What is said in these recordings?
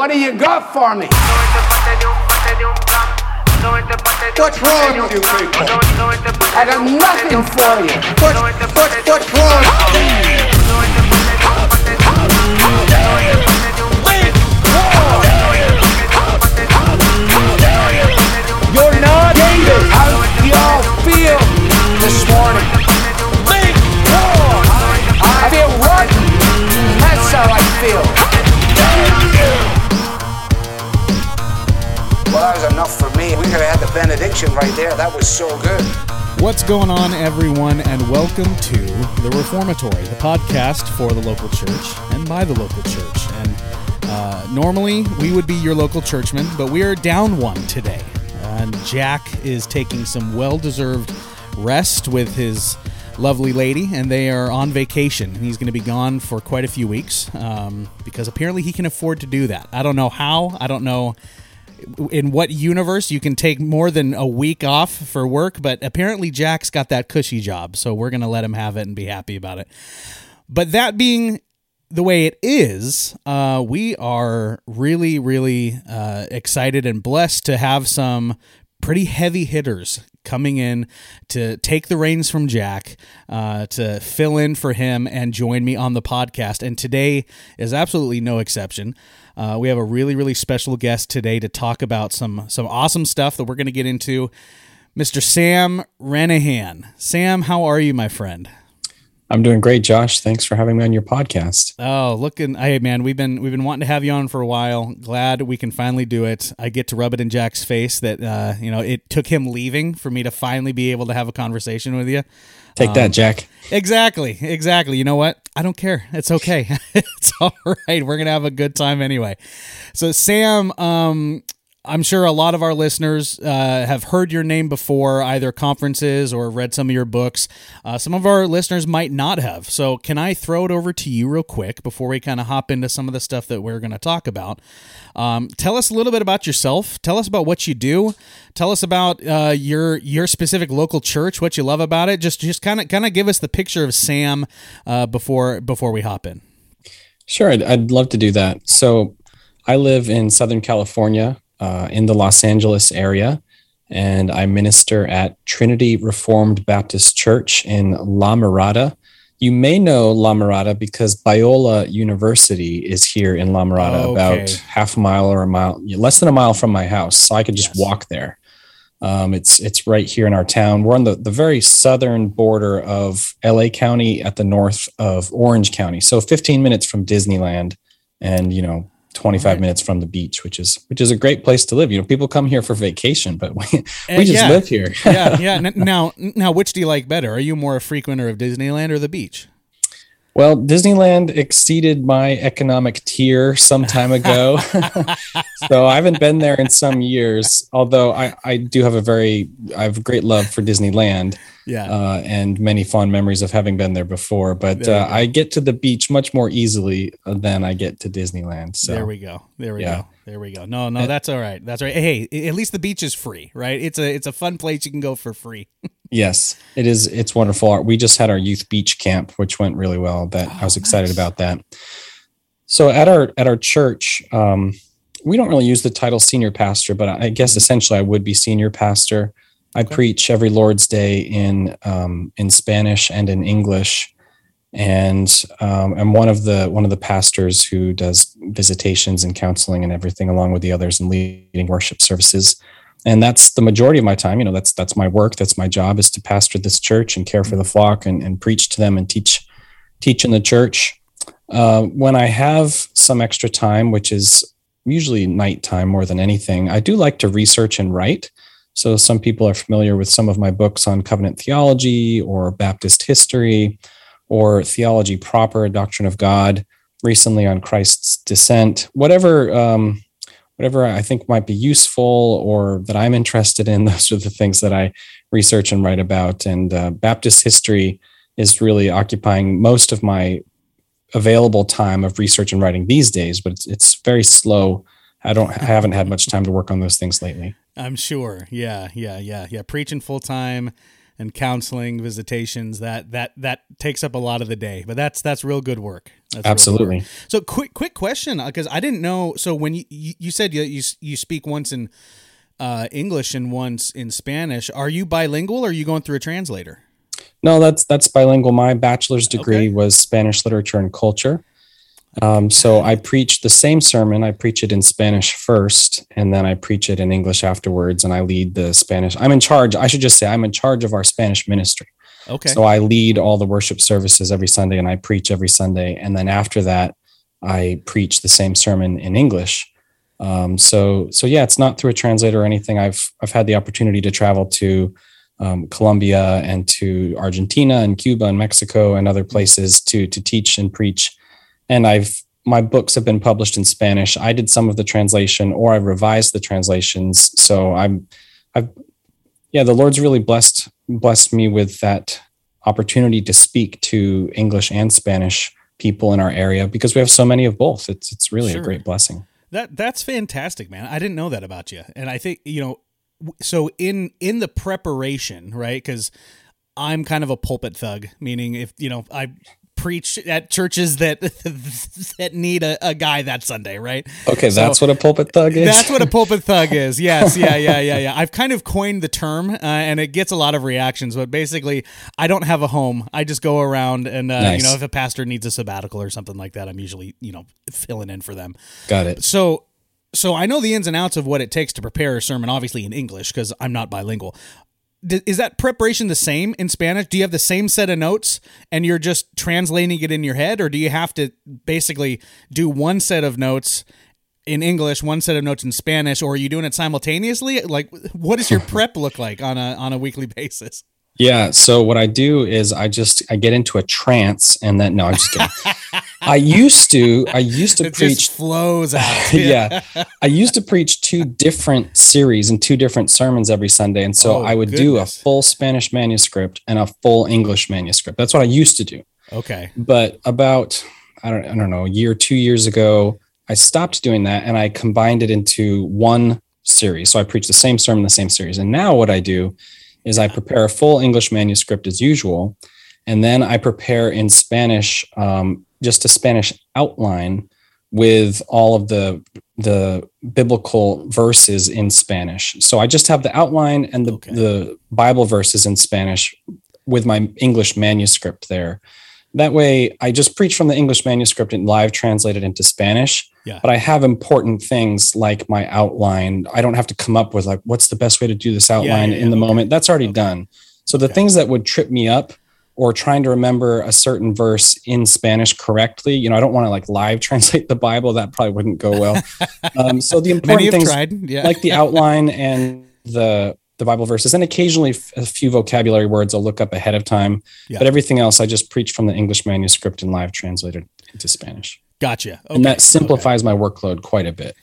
What do you got for me? What's wrong with you people? I got nothing for you. What, what, what's wrong? You're not. How do y'all feel this morning? I feel rotten. That's how I feel. That was enough for me. We could have had the benediction right there. That was so good. What's going on, everyone, and welcome to The Reformatory, the podcast for the local church and by the local church. And uh, normally we would be your local churchman, but we are down one today. And Jack is taking some well deserved rest with his lovely lady, and they are on vacation. He's going to be gone for quite a few weeks um, because apparently he can afford to do that. I don't know how, I don't know in what universe you can take more than a week off for work, but apparently Jack's got that cushy job, so we're going to let him have it and be happy about it. But that being the way it is, uh, we are really, really uh, excited and blessed to have some pretty heavy hitters coming in to take the reins from Jack, uh, to fill in for him and join me on the podcast. And today is absolutely no exception. Uh, we have a really, really special guest today to talk about some some awesome stuff that we're going to get into. Mr. Sam Renihan. Sam, how are you, my friend? I'm doing great, Josh. Thanks for having me on your podcast. Oh, looking, hey man, we've been we've been wanting to have you on for a while. Glad we can finally do it. I get to rub it in Jack's face that uh, you know it took him leaving for me to finally be able to have a conversation with you. Take that, Jack. Exactly, exactly. You know what? I don't care. It's okay. it's all right. We're gonna have a good time anyway. So, Sam, um, I'm sure a lot of our listeners uh, have heard your name before, either conferences or read some of your books. Uh, some of our listeners might not have. So, can I throw it over to you real quick before we kind of hop into some of the stuff that we're going to talk about? Um, tell us a little bit about yourself. Tell us about what you do. Tell us about uh, your your specific local church, what you love about it. Just just kind of kind of give us the picture of Sam uh, before before we hop in. Sure, I'd, I'd love to do that. So, I live in Southern California, uh, in the Los Angeles area, and I minister at Trinity Reformed Baptist Church in La Mirada. You may know La Mirada because Biola University is here in La Mirada, Okay. about half a mile or a mile, less than a mile from my house, so I could just Yes. walk there. Um, it's it's right here in our town. We're on the, the very southern border of LA County at the north of Orange County. So 15 minutes from Disneyland and you know 25 Right. minutes from the beach, which is which is a great place to live. You know, people come here for vacation, but we, we just yeah. live here. yeah, yeah. Now, now, which do you like better? Are you more a frequenter of Disneyland or the beach? Well, Disneyland exceeded my economic tier some time ago. so I haven't been there in some years, although I, I do have a very, I have great love for Disneyland Yeah. uh, and many fond memories of having been there before. But There uh. I get to the beach much more easily than I get to Disneyland. So there we go. There we yeah. go. There we go. No, no, that's all right. That's all right. Hey, at least the beach is free, right? It's a it's a fun place you can go for free. Yes, it is. It's wonderful. We just had our youth beach camp, which went really well. That I was Oh, excited nice. about that. So at our at our church, um, we don't really use the title senior pastor, but I guess essentially I would be senior pastor. I Okay. preach every Lord's Day in um, in Spanish and in English, and um, I'm one of the one of the pastors who does visitations and counseling and everything, along with the others, and leading worship services. And that's the majority of my time. You know, that's that's my work. That's my job is to pastor this church and care for the flock and, and preach to them and teach teach in the church. Uh, when I have some extra time, which is usually nighttime more than anything, I do like to research and write. So some people are familiar with some of my books on covenant theology or Baptist history or theology proper, doctrine of God, recently on Christ's descent, whatever um, whatever I think might be useful or that I'm interested in. Those are the things that I research and write about. And uh, Baptist history is really occupying most of my available time of research and writing these days, but it's, it's very slow. I don't I haven't had much time to work on those things lately. I'm sure. Yeah, yeah, yeah, yeah. Preaching full time and counseling visitations that that that takes up a lot of the day but that's that's real good work. That's absolutely. work. so quick quick question because i didn't know so when you you said you you, you speak once in uh, english and once in spanish are you bilingual or are you going through a translator? No that's that's bilingual. My bachelor's degree okay. was spanish literature and culture um, so I preach the same sermon. I preach it in Spanish first, and then I preach it in English afterwards. And I lead the Spanish. I'm in charge. I should just say I'm in charge of our Spanish ministry. Okay. So I lead all the worship services every Sunday, and I preach every Sunday. And then after that, I preach the same sermon in English. Um, so so yeah, it's not through a translator or anything. I've I've had the opportunity to travel to um, Colombia and to Argentina and Cuba and Mexico and other places to to teach and preach and I've my books have been published in Spanish. I did some of the translation or I've revised the translations. So I'm I've yeah, the Lord's really blessed blessed me with that opportunity to speak to English and Spanish people in our area because we have so many of both. It's it's really sure. a great blessing. That that's fantastic, man. I didn't know that about you. And I think, you know, so in in the preparation, right? Cuz I'm kind of a pulpit thug, meaning if, you know, I preach at churches that that need a, a guy that Sunday, right? Okay, so that's what a pulpit thug is. That's what a pulpit thug is. Yes, yeah, yeah, yeah, yeah. I've kind of coined the term, uh, and it gets a lot of reactions. But basically, I don't have a home. I just go around, and uh, nice. you know, if a pastor needs a sabbatical or something like that, I'm usually you know filling in for them. Got it. So so I know the ins and outs of what it takes to prepare a sermon, obviously in English because I'm not bilingual is that preparation the same in Spanish? Do you have the same set of notes and you're just translating it in your head, or do you have to basically do one set of notes in English, one set of notes in Spanish, or are you doing it simultaneously? Like, what does your prep look like on a on a weekly basis? Yeah. So what I do is I just I get into a trance and then no, I'm just kidding. I used to I used to it preach flows out. yeah. I used to preach two different series and two different sermons every Sunday. And so oh, I would goodness. do a full Spanish manuscript and a full English manuscript. That's what I used to do. Okay. But about I don't I don't know, a year, two years ago, I stopped doing that and I combined it into one series. So I preach the same sermon, the same series. And now what I do is I prepare a full English manuscript as usual, and then I prepare in Spanish um, just a Spanish outline with all of the the biblical verses in Spanish. So I just have the outline and the, okay. the Bible verses in Spanish with my English manuscript there. That way, I just preach from the English manuscript and live translate it into Spanish. Yeah. But I have important things like my outline. I don't have to come up with like what's the best way to do this outline yeah, yeah, in the okay. moment. That's already okay. done. So the things that would trip me up or trying to remember a certain verse in Spanish correctly, you know, I don't want to like live translate the Bible. That probably wouldn't go well. Um, so the important things yeah. like the outline and the the Bible verses, and occasionally a few vocabulary words I'll look up ahead of time. Yeah. But everything else I just preach from the English manuscript and live translated into Spanish. Gotcha. Okay. And that simplifies okay. my workload quite a bit.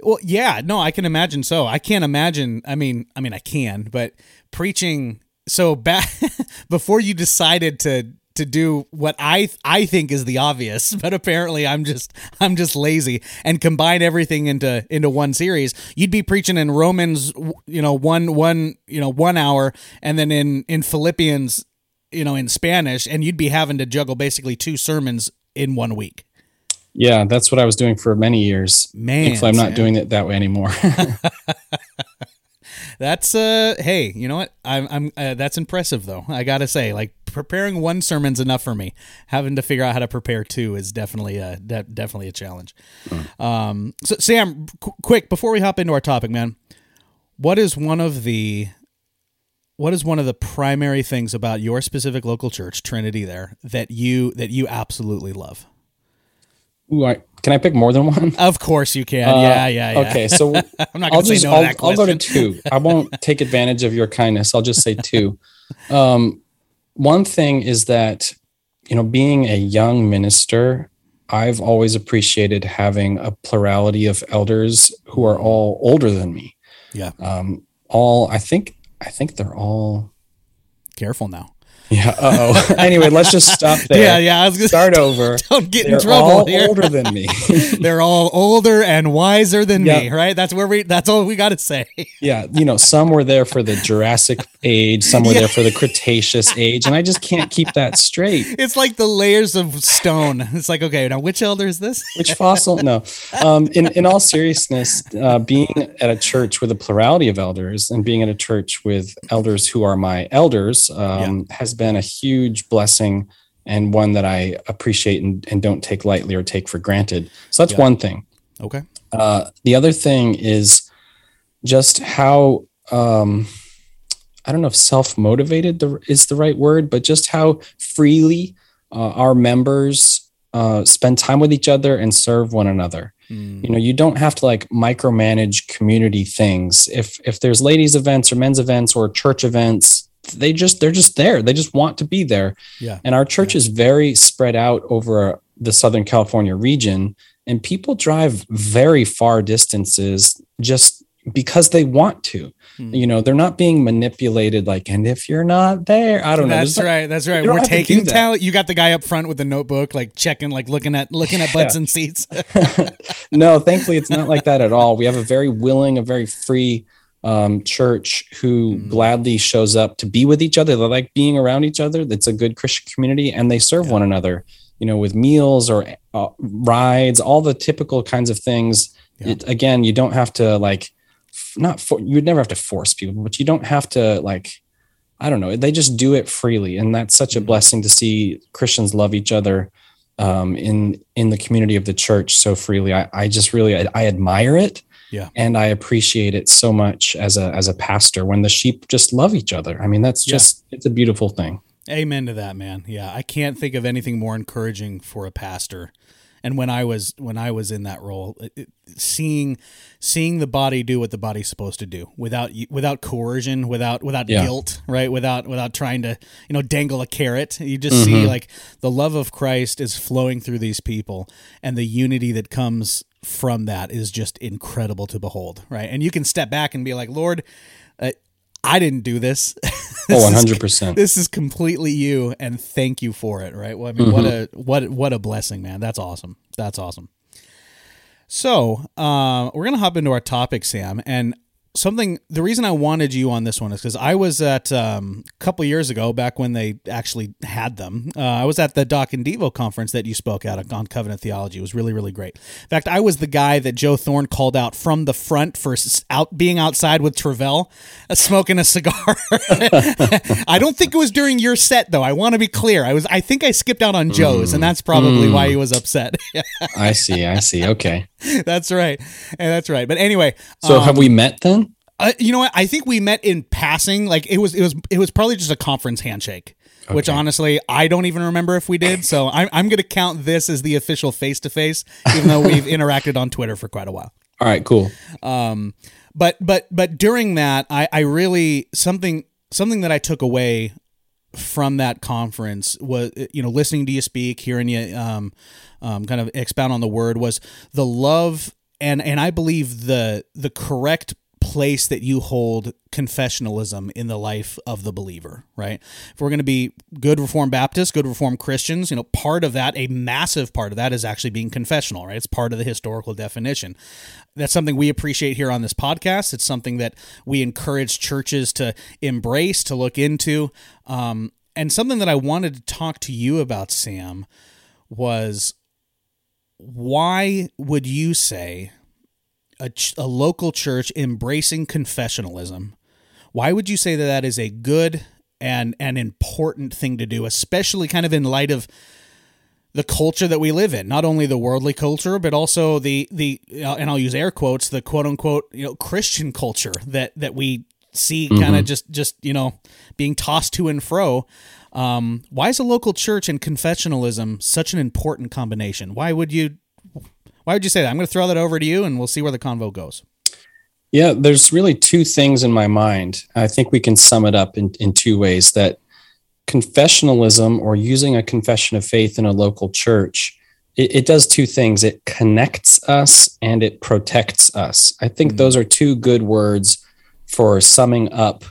Well, yeah, no, I can imagine so. I can't imagine. I mean, I mean, I can, but preaching. So back before you decided to to do what I I think is the obvious, but apparently I'm just I'm just lazy and combine everything into into one series. You'd be preaching in Romans, you know, one one you know one hour, and then in in Philippians, you know, in Spanish, and you'd be having to juggle basically two sermons in one week. Yeah, that's what I was doing for many years. Man, Thankfully, I'm not doing it that way anymore. that's uh hey you know what i'm i'm uh, that's impressive though i gotta say like preparing one sermon's enough for me. Having to figure out how to prepare two is definitely a de- definitely a challenge. Um, so Sam, qu- quick before we hop into our topic, man, what is one of the what is one of the primary things about your specific local church, Trinity, there that you that you absolutely love? Ooh, I, can I pick more than one? Of course you can. Uh, yeah, yeah, yeah. Okay, so I'm not I'll just no I'll, that I'll go to two. I won't take advantage of your kindness. I'll just say two. Um, one thing is that you know, being a young minister, I've always appreciated having a plurality of elders who are all older than me. Yeah. Um, all I think I think they're all Careful now. Yeah. Uh-oh. anyway, let's just stop there. Yeah, yeah. I was gonna Start over. Don't get in trouble. They're all here. older than me. They're all older and wiser than me, right? That's where we. That's all we got to say. yeah, you know, some were there for the Jurassic age, some were Yeah. there for the Cretaceous age, and I just can't keep that straight. It's like the layers of stone. It's like, okay, now which elder is this? Which fossil? No. Um, in in all seriousness, uh, being at a church with a plurality of elders and being at a church with elders who are my elders um, has been a huge blessing and one that I appreciate and, and don't take lightly or take for granted. So that's Yeah. one thing. Okay. Uh, the other thing is just how um, I don't know if self motivated is the right word, but just how freely uh, our members uh, spend time with each other and serve one another. Mm, You know, you don't have to like micromanage community things. If if there's ladies events or men's events or church events, they just they're just there. They just want to be there. Yeah. And our church is very spread out over the Southern California region, and people drive very far distances just because they want to. Hmm. You know, they're not being manipulated like, and if you're not there, I don't know. That's right. That's right. We're have to do taking talent. You got the guy up front with the notebook, like checking, like looking at looking at butts Yeah. and seats. no, thankfully, it's not like that at all. We have a very willing, a very free um, church who Mm. gladly shows up to be with each other. They like being around each other. That's a good Christian community, and they serve Yeah. one another. You know, with meals or uh, rides, all the typical kinds of things. Yeah. It, again, you don't have to like, f- not for you would never have to force people, but you don't have to like. I don't know. They just do it freely, and that's such a Mhm. blessing to see Christians love each other um, in in the community of the church so freely. I, I just really I, I admire it, Yeah. and I appreciate it so much as a as a pastor when the sheep just love each other. I mean, that's Yeah. just it's a beautiful thing. Amen to that, man. Yeah, I can't think of anything more encouraging for a pastor. And when I was when I was in that role, it, seeing seeing the body do what the body's supposed to do without without coercion, without without Yeah. guilt, right? Without without trying to you know dangle a carrot. You just see mm-hmm. like the love of Christ is flowing through these people, and the unity that comes from that is just incredible to behold, right? And you can step back and be like, Lord. Uh, I didn't do this. Oh, This one is hundred percent. this is completely you and thank you for it right well i mean what a what what a blessing man that's awesome that's awesome so uh, we're gonna hop into our topic sam and something the reason i wanted you on this one is because i was at um, a couple years ago back when they actually had them uh, i was at the doc and devo conference that you spoke at on covenant theology it was really really great in fact i was the guy that joe thorn called out from the front for out being outside with travell uh, smoking a cigar I don't think it was during your set though. I want to be clear. I was I think I skipped out on Joe's and that's probably why he was upset. I see. I see. Okay. that's right. And that's right. But anyway, So um, have we met then? uh, you know what? I think we met in passing. Like it was it was it was probably just a conference handshake. Which honestly, I don't even remember if we did. So I'm, I'm going to count this as the official face to face, even though we've interacted on Twitter for quite a while. All right. Cool. Um, but but but during that, I, I really something something that I took away from that conference was you know listening to you speak, hearing you um, um, kind of expound on the word was the love and and I believe the the correct place that you hold confessionalism in the life of the believer, right? If we're going to be good Reformed Baptists, good Reformed Christians, you know, part of that, a massive part of that is actually being confessional, right? It's part of the historical definition. That's something we appreciate here on this podcast. It's something that we encourage churches to embrace, to look into. Um, and something that I wanted to talk to you about, Sam, was why would you say a, ch- a local church embracing confessionalism, why would you say that that is a good and an important thing to do, especially kind of in light of the culture that we live in not only the worldly culture but also the the uh, and I'll use air quotes the quote unquote you know Christian culture that that we see mm-hmm. kind of just just you know being tossed to and fro um, why is a local church and confessionalism such an important combination why would you why would you say that i'm going to throw that over to you and we'll see where the convo goes yeah there's really two things in my mind i think we can sum it up in, in two ways that confessionalism or using a confession of faith in a local church it, it does two things it connects us and it protects us i think mm-hmm. those are two good words for summing up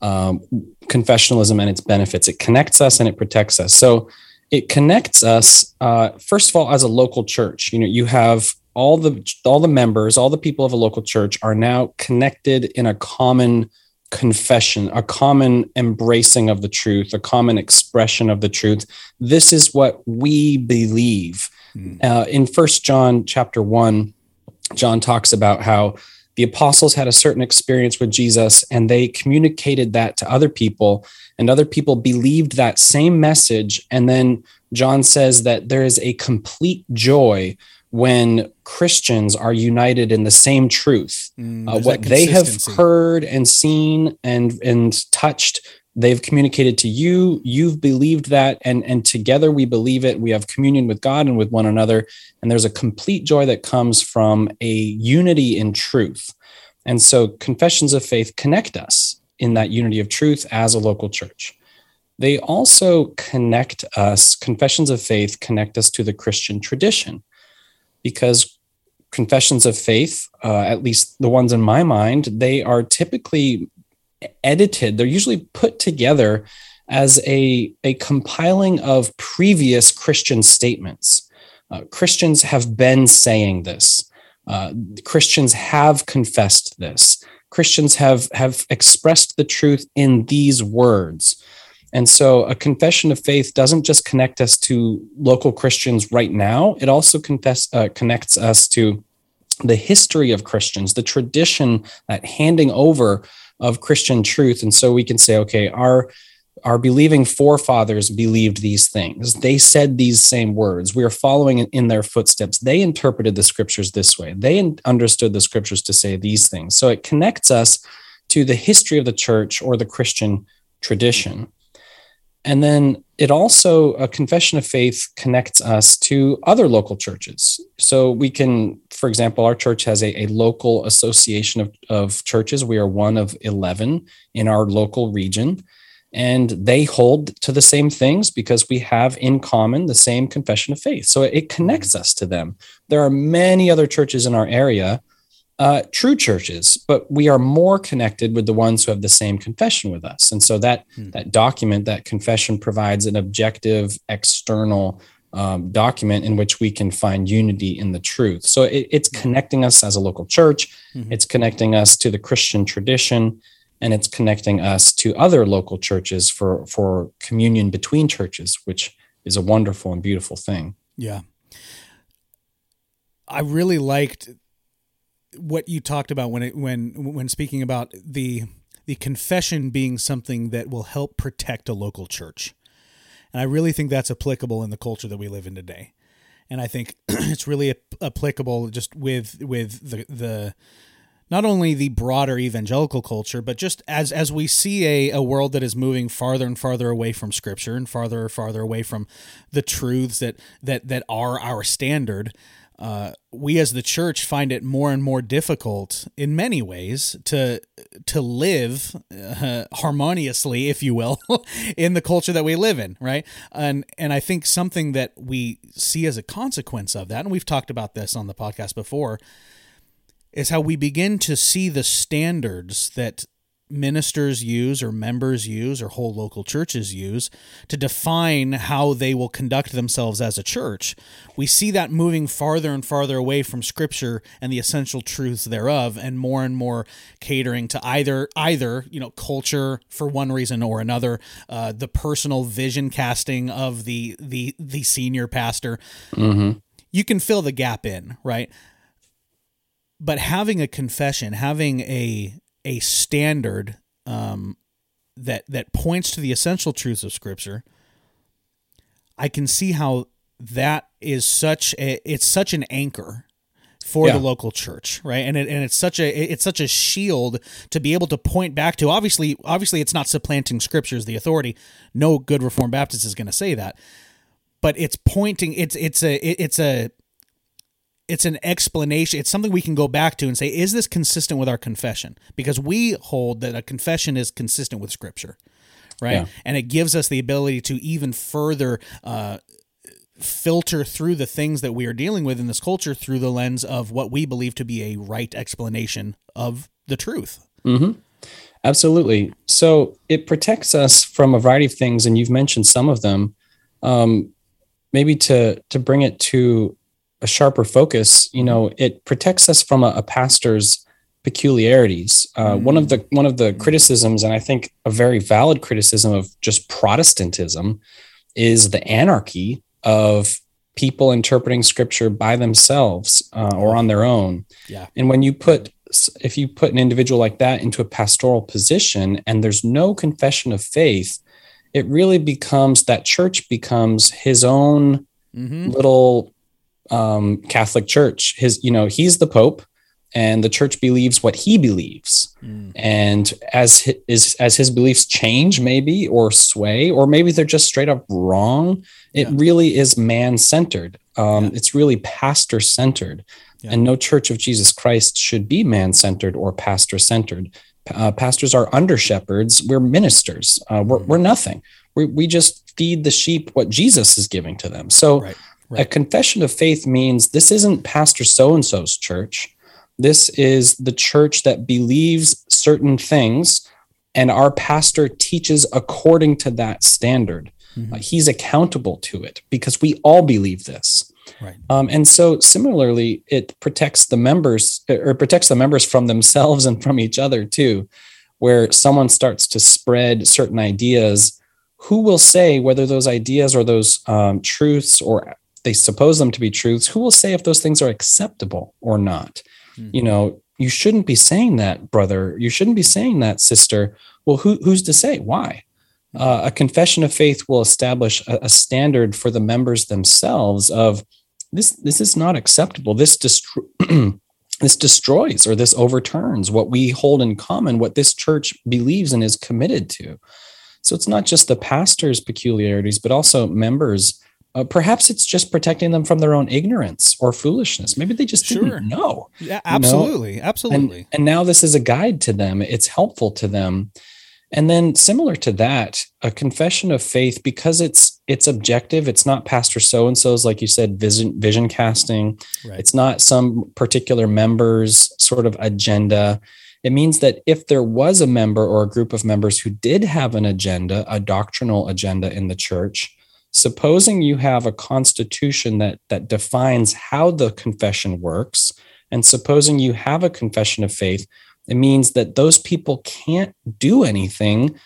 um, confessionalism and its benefits. It connects us and it protects us. So it connects us uh, first of all as a local church. You know, you have all the all the members, all the people of a local church are now connected in a common confession, a common embracing of the truth, a common expression of the truth. This is what we believe. Mm. Uh, in First John chapter one, John talks about how the apostles had a certain experience with Jesus and they communicated that to other people, and other people believed that same message. And then John says that there is a complete joy when Christians are united in the same truth. Mm, uh, what they have heard and seen and and touched, they've communicated to you. You've believed that, and and together we believe it. We have communion with God and with one another, and there's a complete joy that comes from a unity in truth. And so, confessions of faith connect us in that unity of truth as a local church. They also connect us, confessions of faith connect us to the Christian tradition because confessions of faith, uh, at least the ones in my mind, they are typically edited, they're usually put together as a, a compiling of previous Christian statements. Uh, Christians have been saying this. Uh, Christians have confessed this. Christians have have expressed the truth in these words. And so a confession of faith doesn't just connect us to local Christians right now, it also confess, uh, connects us to the history of Christians, the tradition, that handing over of Christian truth. And so we can say, okay, our our believing forefathers believed these things. They said these same words. We are following in their footsteps. They interpreted the scriptures this way. They understood the scriptures to say these things. So it connects us to the history of the church or the Christian tradition. And then it also, a confession of faith connects us to other local churches. So we can, for example, our church has a, a local association of, of churches. We are one of 11 in our local region. And they hold to the same things because we have in common the same confession of faith. So it connects us to them. There are many other churches in our area uh, true churches, but we are more connected with the ones who have the same confession with us. And so that hmm. that document, that confession, provides an objective external um, document in which we can find unity in the truth. So it, it's hmm. connecting us as a local church. Mm-hmm. It's connecting us to the Christian tradition, and it's connecting us to other local churches for for communion between churches, which is a wonderful and beautiful thing. Yeah. I really liked what you talked about when it when when speaking about the the confession being something that will help protect a local church. And I really think that's applicable in the culture that we live in today. And I think it's really applicable just with with the the not only the broader evangelical culture, but just as as we see a, a world that is moving farther and farther away from scripture and farther and farther away from the truths that that that are our standard, uh, we as the church find it more and more difficult in many ways to to live uh, harmoniously, if you will, in the culture that we live in, right? And and I think something that we see as a consequence of that, and we've talked about this on the podcast before, is how we begin to see the standards that ministers use or members use or whole local churches use to define how they will conduct themselves as a church. We see that moving farther and farther away from scripture and the essential truths thereof and more and more catering to either either, you know, culture for one reason or another, uh, the personal vision casting of the the the senior pastor. Mm-hmm. You can fill the gap in, right? But having a confession, having a a standard um, that that points to the essential truths of Scripture, I can see how that is such a it's such an anchor for Yeah. the local church, right? And it, and it's such a it's such a shield to be able to point back to. Obviously, obviously, it's not supplanting Scripture as the authority. No good Reformed Baptist is going to say that, but it's pointing. It's it's a it- it's a it's an explanation. It's something we can go back to and say, is this consistent with our confession? Because we hold that a confession is consistent with Scripture, right? Yeah. And it gives us the ability to even further uh, filter through the things that we are dealing with in this culture through the lens of what we believe to be a right explanation of the truth. Absolutely. So it protects us from a variety of things, and you've mentioned some of them. Um, maybe to to bring it to a sharper focus, you know, it protects us from a, a pastor's peculiarities. Uh, One of the one of the criticisms, and I think a very valid criticism of just Protestantism, is the anarchy of people interpreting Scripture by themselves uh, or on their own. Yeah. And when you put, if you put an individual like that into a pastoral position and there's no confession of faith, it really becomes that church becomes his own Mm-hmm. little um, Catholic church. His, you know, he's the Pope, and the church believes what he believes. Mm. And as his, is as his beliefs change, maybe or sway, or maybe they're just straight up wrong. It Yeah. really is man centered. Um, Yeah. It's really pastor centered, Yeah. and no Church of Jesus Christ should be man centered or pastor centered. Uh, pastors are under shepherds. We're ministers. Uh, we're, Mm-hmm. we're nothing. We, we just feed the sheep what Jesus is giving to them. So Right. A confession of faith means this isn't Pastor so and so's church. This is the church that believes certain things, and our pastor teaches according to that standard. Mhm. Uh, he's accountable to it because we all believe this. Right. Um, and so, similarly, it protects the members or protects the members from themselves and from each other too. Where someone starts to spread certain ideas, who will say whether those ideas or those um, truths or they suppose them to be truths? Who will say if those things are acceptable or not? You know, you shouldn't be saying that, brother. You shouldn't be saying that, sister. Well, who, who's to say? Why? Uh, a confession of faith will establish a, a standard for the members themselves of this. This is not acceptable. This destro- this destroys or this overturns what we hold in common, what this church believes and is committed to. So it's not just the pastor's peculiarities, but also members. Uh, perhaps it's just protecting them from their own ignorance or foolishness. Maybe they just Sure. didn't know. Yeah, You know? absolutely. And, Absolutely. and now this is a guide to them. It's helpful to them. And then similar to that, a confession of faith, because it's it's objective, it's not Pastor so and so's, like you said, vision vision casting. right. It's not some particular member's sort of agenda. It means that if there was a member or a group of members who did have an agenda, a doctrinal agenda in the church, supposing you have a constitution that that defines how the confession works, and supposing you have a confession of faith, it means that those people can't do anything,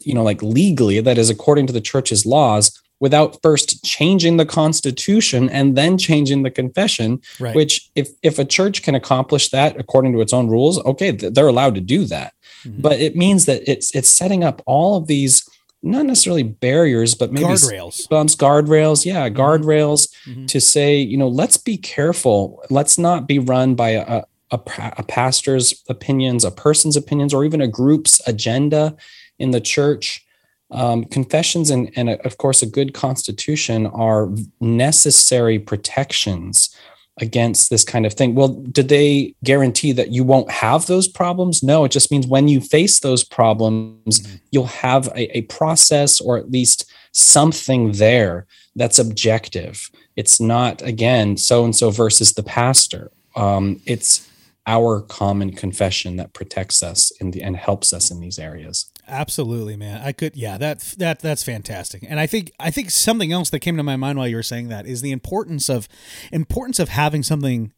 you know, like legally, that is according to the church's laws, without first changing the constitution and then changing the confession right. which if if a church can accomplish that according to its own rules okay they're allowed to do that Mhm. but it means that it's it's setting up all of these not necessarily barriers but maybe guardrails. bumps guardrails yeah guardrails Mhm. to say you know let's be careful let's not be run by a, a, a pastor's opinions a person's opinions or even a group's agenda in the church um, confessions and, and of course a good constitution are necessary protections against this kind of thing. Well did they guarantee that you won't have those problems? No it just means when you face those problems Mhm. you'll have a, a process or at least something there that's objective. It's not again so and so versus the pastor. Um, it's our common confession that protects us the and helps us in these areas Absolutely, man. I could yeah, that that that's fantastic. And I think I think something else that came to my mind while you were saying that is the importance of importance of having something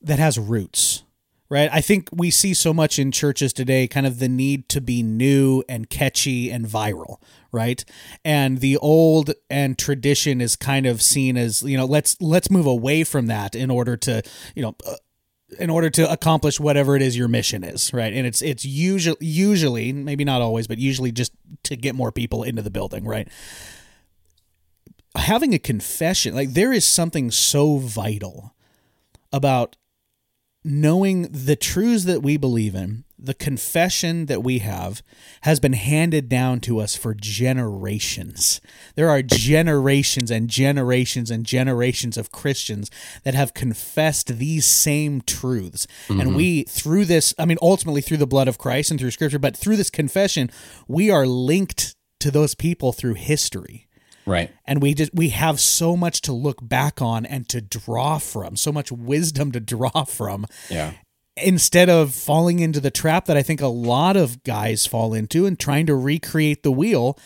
that has roots. Right? I think we see so much in churches today kind of the need to be new and catchy and viral, right? And the old and tradition is kind of seen as, you know, let's let's move away from that in order to, you know, uh, in order to accomplish whatever it is your mission is, right? And it's it's usually usually maybe not always, but usually just to get more people into the building, right? Having a confession, like there is something so vital about knowing the truths that we believe in, the confession that we have has been handed down to us for generations. There are generations and generations and generations of Christians that have confessed these same truths. And mm-hmm. we, through this, I mean, ultimately through the blood of Christ and through scripture, but through this confession, we are linked to those people through history Right. and we just we have so much to look back on and to draw from so much wisdom to draw from Yeah. Instead of falling into the trap that i think a lot of guys fall into and trying to recreate the wheel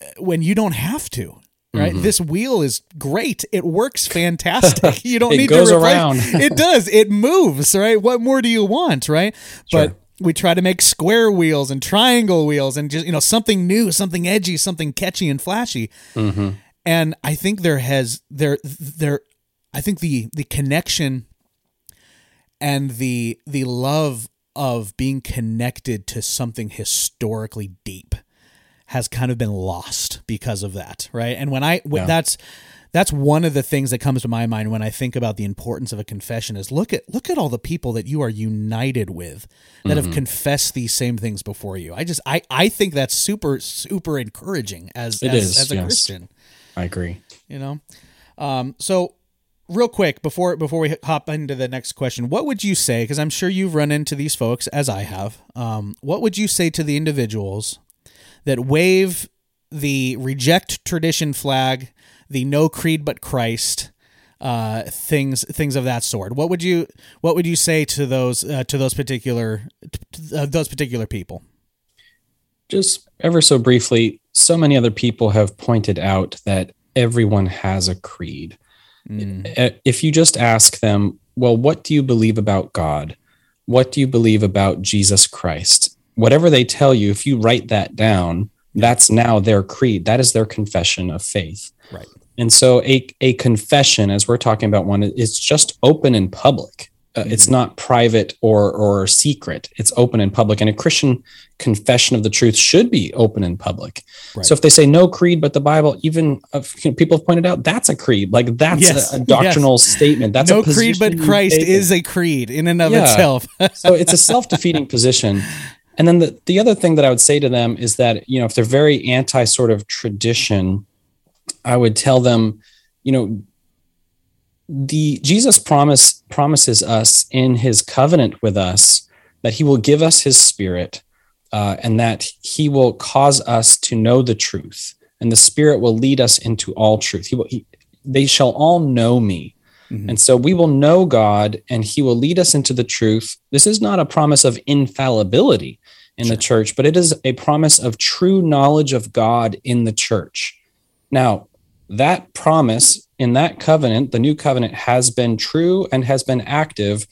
uh, when you don't have to right Mm-hmm. this wheel is great it works fantastic you don't need to replace around. it does it moves right what more do you want right Sure. but we try to make square wheels and triangle wheels and just you know something new something edgy something catchy and flashy Mm-hmm. and I think there has there there I think the the connection and the the love of being connected to something historically deep has kind of been lost because of that, right? And when I when Yeah. that's that's one of the things that comes to my mind when I think about the importance of a confession is look at look at all the people that you are united with that Mm-hmm. have confessed these same things before you. I just I I think that's super super encouraging as It as, is, as a yes. Christian I agree. you know um, so real quick before before we hop into the next question what would you say because i'm sure you've run into these folks as i have um, what would you say to the individuals that wave the reject tradition flag the no creed but christ uh, things things of that sort what would you what would you say to those uh, to those particular to, uh, those particular people Just ever so briefly, so many other people have pointed out that everyone has a creed. Uh, If you just ask them, well, what do you believe about God? What do you believe about Jesus Christ? Whatever they tell you, if you write that down, that's now their creed. That is their confession of faith. right And so a, a confession, as we're talking about one, it's just open and public. Uh, It's not private or or secret. It's open and public. And a Christian confession of the truth should be open in public. Right. So if they say no creed but the Bible, even uh, you know, people have pointed out that's a creed. Like that's Yes, a, a doctrinal statement. That's no a creed but christ is a creed in and of Yeah. itself so it's a self-defeating position and then the, the other thing that i would say to them is that you know if they're very anti sort of tradition i would tell them you know the jesus promise promises us in his covenant with us that he will give us his spirit uh, and that he will cause us to know the truth and the spirit will lead us into all truth he will he, they shall all know me and so we will know God and he will lead us into the truth. This is not a promise of infallibility in the church, but it is a promise of true knowledge of God in the church. Now, that promise in that covenant, the new covenant, has been true and has been active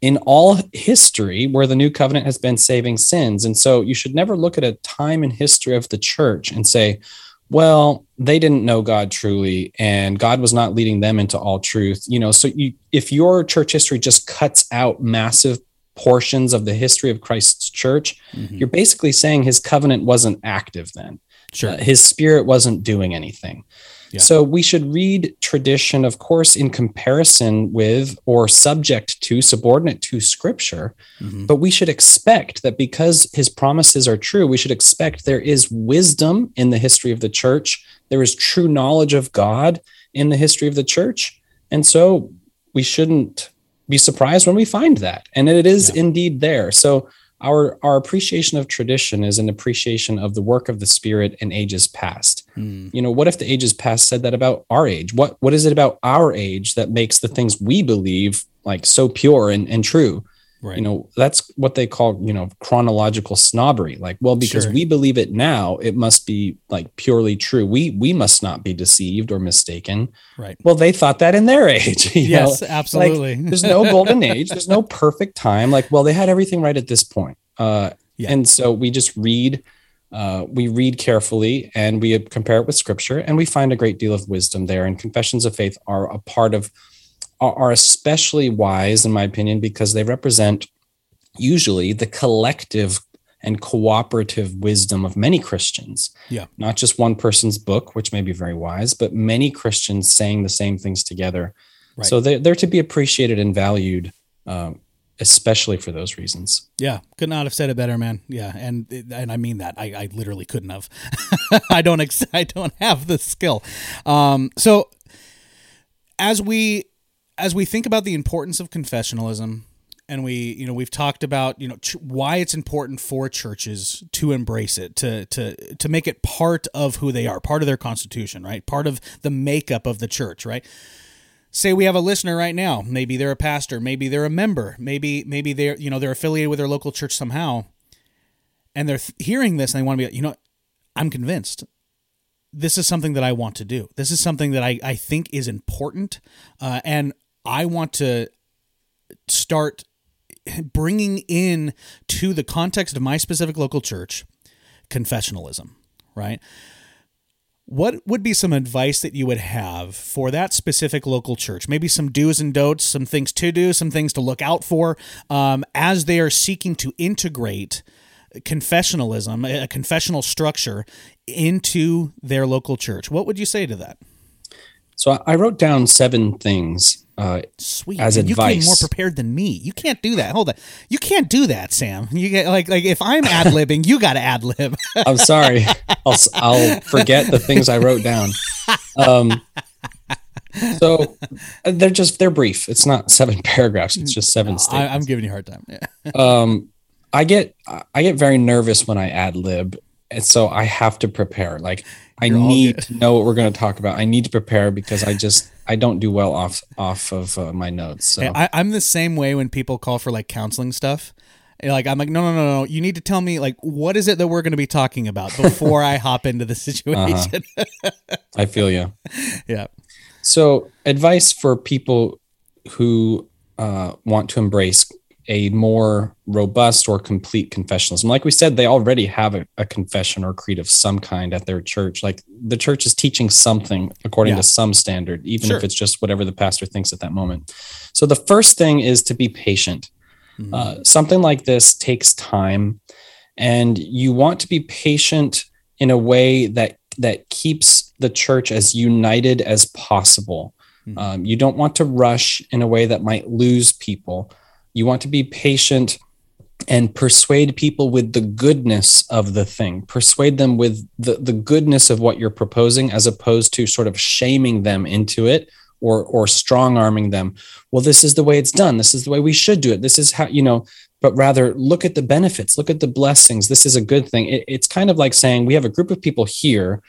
in all history where the new covenant has been saving sins. And so you should never look at a time in history of the church and say, well, they didn't know God truly, and God was not leading them into all truth. You know, so you, if your church history just cuts out massive portions of the history of Christ's church, you're basically saying his covenant wasn't active then. Sure. Uh, his spirit wasn't doing anything. Yeah. So we should read tradition, of course, in comparison with or subject to, subordinate to scripture. Mhm. But we should expect that because his promises are true, we should expect there is wisdom in the history of the church. There is true knowledge of God in the history of the church. And so we shouldn't be surprised when we find that. And it is Yeah. indeed there. So our our appreciation of tradition is an appreciation of the work of the spirit in ages past. Mm. You know, what if the ages past said that about our age? What what is it about our age that makes the things we believe like so pure and, and true? Right. You know, that's what they call, you know, chronological snobbery. Like, well, because Sure. we believe it now, it must be like purely true. We we must not be deceived or mistaken. right. Well, they thought that in their age. you know? Yes, absolutely. there's no golden age there's no perfect time like well they had everything right at this point uh Yeah. and so we just read uh we read carefully and we compare it with scripture and we find a great deal of wisdom there and confessions of faith are a part of are, especially wise, in my opinion, because they represent usually the collective and cooperative wisdom of many Christians. Yeah. Not just one person's book, which may be very wise, but many Christians saying the same things together. Right. So they're, they're to be appreciated and valued, um, especially for those reasons. Yeah, could not have said it better, man. Yeah, and and I mean that. I, I literally couldn't have. I don't ex- I don't have the skill. Um, so as we as we think about the importance of confessionalism, and we you know we've talked about you know ch- why it's important for churches to embrace it, to to to make it part of who they are, part of their constitution, right? Part of the makeup of the church, right? Say we have a listener right now. Maybe they're a pastor. Maybe they're a member. Maybe maybe they're you know they're affiliated with their local church somehow. And they're th- hearing this and they want to be like, you know i'm convinced. This is something that i want to do. This is something that i, I think is important uh, and i want to start bringing in to the context of my specific local church confessionalism right what would be some advice that you would have for that specific local church? Maybe some do's and don'ts, some things to do, some things to look out for um, as they are seeking to integrate confessionalism, a confessional structure, into their local church. What would you say to that? So I wrote down seven things. Uh, Sweet. As Man, You came advice. more prepared than me. You can't do that. Hold on. You can't do that, Sam. You get like like if I'm ad libbing, you got to ad lib. I'm sorry. I'll I'll forget the things I wrote down. Um, so uh, they're just they're brief. It's not seven paragraphs. It's just seven I, statements. I'm giving you a hard time. Yeah. um, I get I get very nervous when I ad lib, and so I have to prepare. Like I need to know what we're going to talk about. I need to prepare because I just I don't do well off off of uh, my notes. So I, I'm the same way when people call for like counseling stuff. Like I'm like no no no no you need to tell me like what is it that we're going to be talking about before I hop into the situation. I feel you. yeah. So, advice for people who uh, want to embrace a more robust or complete confessionalism. Like we said, they already have a, a confession or creed of some kind at their church. Like the church is teaching something according Yeah. to some standard, even Sure. if it's just whatever the pastor thinks at that moment. So, the first thing is to be patient. Mm-hmm. Uh, something like this takes time, and you want to be patient in a way that that keeps the church as united as possible. Mhm. Um, you don't want to rush in a way that might lose people. You want to be patient and persuade people with the goodness of the thing. Persuade them with the, the goodness of what you're proposing, as opposed to sort of shaming them into it or or strong arming them. Well, this is the way it's done. This is the way we should do it. This is how you know. But rather, look at the benefits. Look at the blessings. This is a good thing. It, it's kind of like saying we have a group of people here.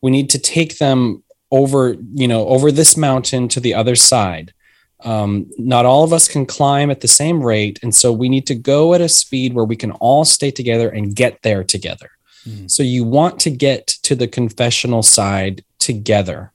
We need to take them over, you know, over this mountain to the other side. Um, not all of us can climb at the same rate, and so we need to go at a speed where we can all stay together and get there together. Mhm. So you want to get to the confessional side together.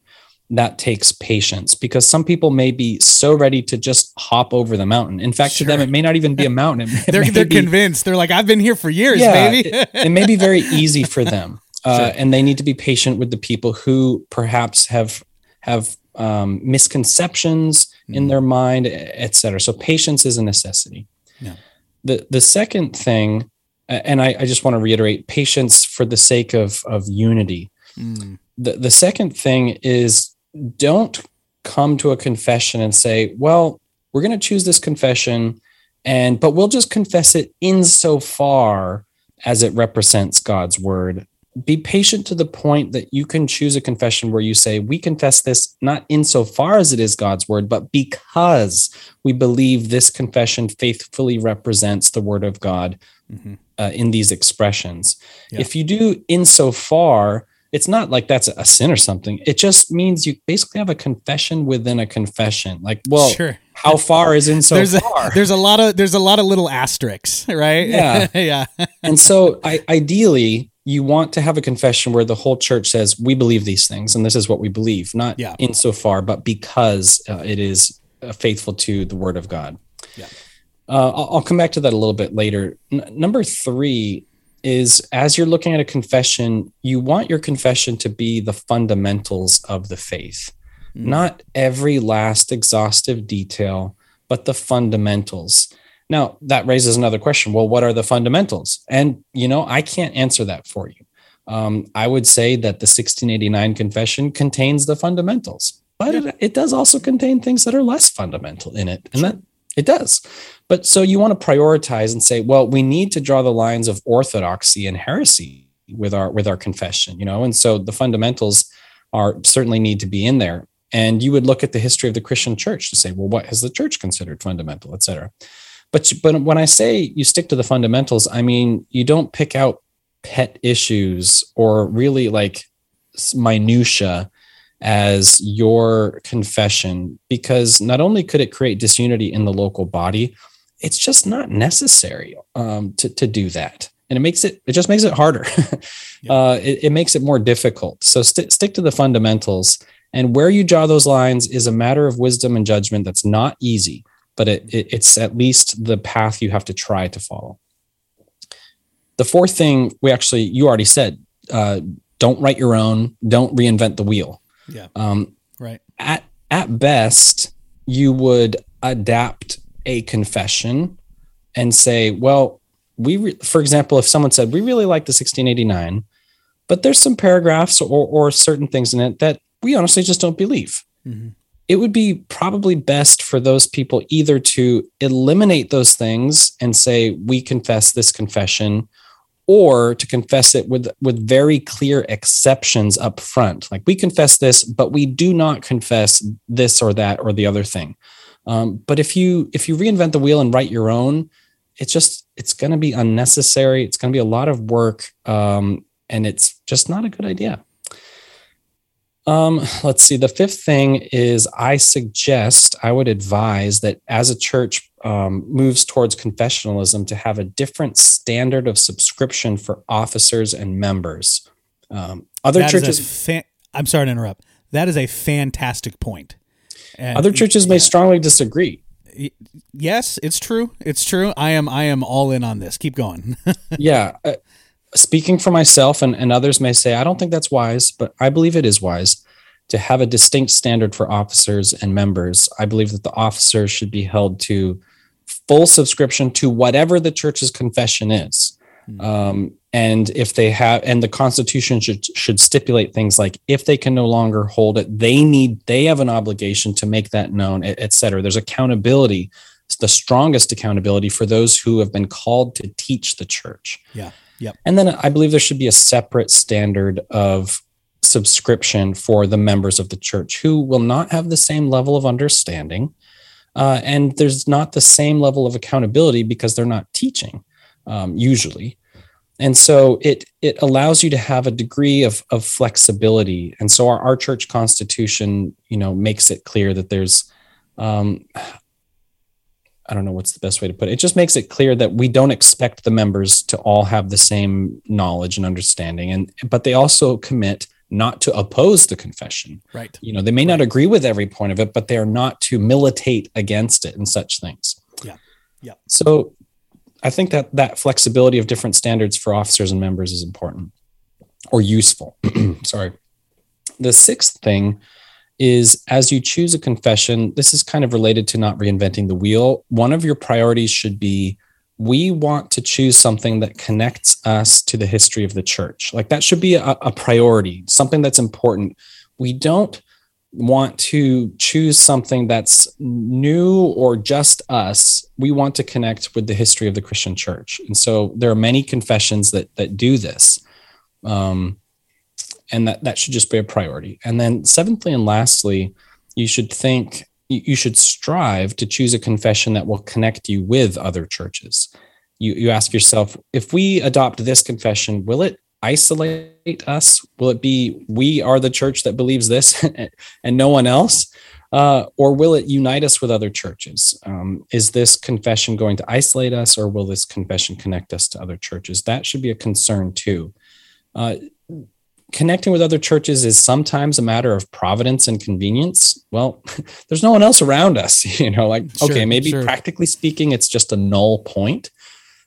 That takes patience because some people may be so ready to just hop over the mountain. In fact, to them, it may not even be a mountain. It They're they're be- convinced. They're like I've been here for years, Yeah, baby. it, it may be very easy for them, uh, Sure. and they need to be patient with the people who perhaps have have um, misconceptions in Mm. their mind, et cetera. So patience is a necessity. Yeah. The the second thing, and I, I just want to reiterate, patience for the sake of of unity. Mm, The the second thing is don't come to a confession and say, well, we're going to choose this confession and but we'll just confess it insofar as it represents God's word. Be patient to the point that you can choose a confession where you say, we confess this not insofar as it is God's word, but because we believe this confession faithfully represents the word of God mhm. uh, in these expressions. Yeah. If you do insofar, it's not like that's a sin or something. It just means you basically have a confession within a confession. Like, well, sure. how far is insofar? There's a, there's a lot of there's a lot of little asterisks, right? Yeah. yeah. and so, I, ideally, you want to have a confession where the whole church says, "We believe these things, and this is what we believe." Not Yeah. insofar, but because uh, it is uh, faithful to the Word of God. Yeah. Uh, I'll, I'll come back to that a little bit later. N- number three is as you're looking at a confession, you want your confession to be the fundamentals of the faith. not every last exhaustive detail, but the fundamentals. Now, that raises another question. Well, what are the fundamentals? And, you know, I can't answer that for you. Um, I would say that the 1689 confession contains the fundamentals, but it, it does also contain things that are less fundamental in it. And that it does. But so you want to prioritize and say, well, we need to draw the lines of orthodoxy and heresy with our with our confession, you know, and so the fundamentals are certainly need to be in there. And you would look at the history of the Christian church to say, well, what has the church considered fundamental, et cetera. But, but when I say you stick to the fundamentals, I mean, you don't pick out pet issues or really like minutia as your confession because not only could it create disunity in the local body it's just not necessary um, to, to do that. And it makes it it just makes it harder. Uh, it, it, makes it more difficult. So st- stick to the fundamentals. And where you draw those lines is a matter of wisdom and judgment that's not easy but it, it, it's at least the path you have to try to follow. The fourth thing we actually you already said uh, don't write your own don't reinvent the wheel. Yeah. Um, right. at at best you would adapt a confession and say well we re- for example if someone said we really like the 1689 but there's some paragraphs or, or certain things in it that we honestly just don't believe. Mm-hmm. It would be probably best for those people either to eliminate those things and say we confess this confession or to confess it with with very clear exceptions up front. Like we confess this but we do not confess this or that or the other thing. Um, but if you if you reinvent the wheel and write your own it's just it's going to be unnecessary. It's going to be a lot of work um, and it's just not a good idea um, let's see. The fifth thing is I suggest, I would advise that as a church um, moves towards confessionalism, to have a different standard of subscription for officers and members. Um, other that churches. Fa- I'm sorry to interrupt. That is a fantastic point. And other churches yeah. may strongly disagree. Yes, it's true. It's true. I am. I am all in on this. Keep going. yeah. Speaking for myself and, and others may say, I don't think that's wise, but I believe it is wise to have a distinct standard for officers and members. I believe that the officers should be held to full subscription to whatever the church's confession is. Mm-hmm. Um, and if they have, and the Constitution should should stipulate things like if they can no longer hold it, they need they have an obligation to make that known, et, et cetera. There's accountability. It's the strongest accountability for those who have been called to teach the church. Yeah. Yep. And then I believe there should be a separate standard of subscription for the members of the church who will not have the same level of understanding. Uh, and there's not the same level of accountability because they're not teaching um, usually. And so it it allows you to have a degree of, of flexibility. And so our, our church constitution, you know, makes it clear that there's um, I don't know what's the best way to put it. It just makes it clear that we don't expect the members to all have the same knowledge and understanding, and but they also commit not to oppose the confession. Right. You know, they may right. not agree with every point of it, but they are not to militate against it and such things. Yeah. Yeah. So I think that that flexibility of different standards for officers and members is important or useful. Sorry. The sixth thing is as you choose a confession, this is kind of related to not reinventing the wheel. One of your priorities should be we want to choose something that connects us to the history of the church. Like that should be a, a priority, something that's important. We don't want to choose something that's new or just us. We want to connect with the history of the Christian church. And so there are many confessions that that do this. Um, and that that should just be a priority. And then seventhly and lastly, you should think you should strive to choose a confession that will connect you with other churches. You you ask yourself, if we adopt this confession, will it isolate us? Will it be we are the church that believes this and no one else? Uh, or will it unite us with other churches? Um, is this confession going to isolate us, or will this confession connect us to other churches? That should be a concern too. Uh, connecting with other churches is sometimes a matter of providence and convenience. Well, there's no one else around us, you know, like, sure, okay, maybe sure. practically speaking, it's just a null point,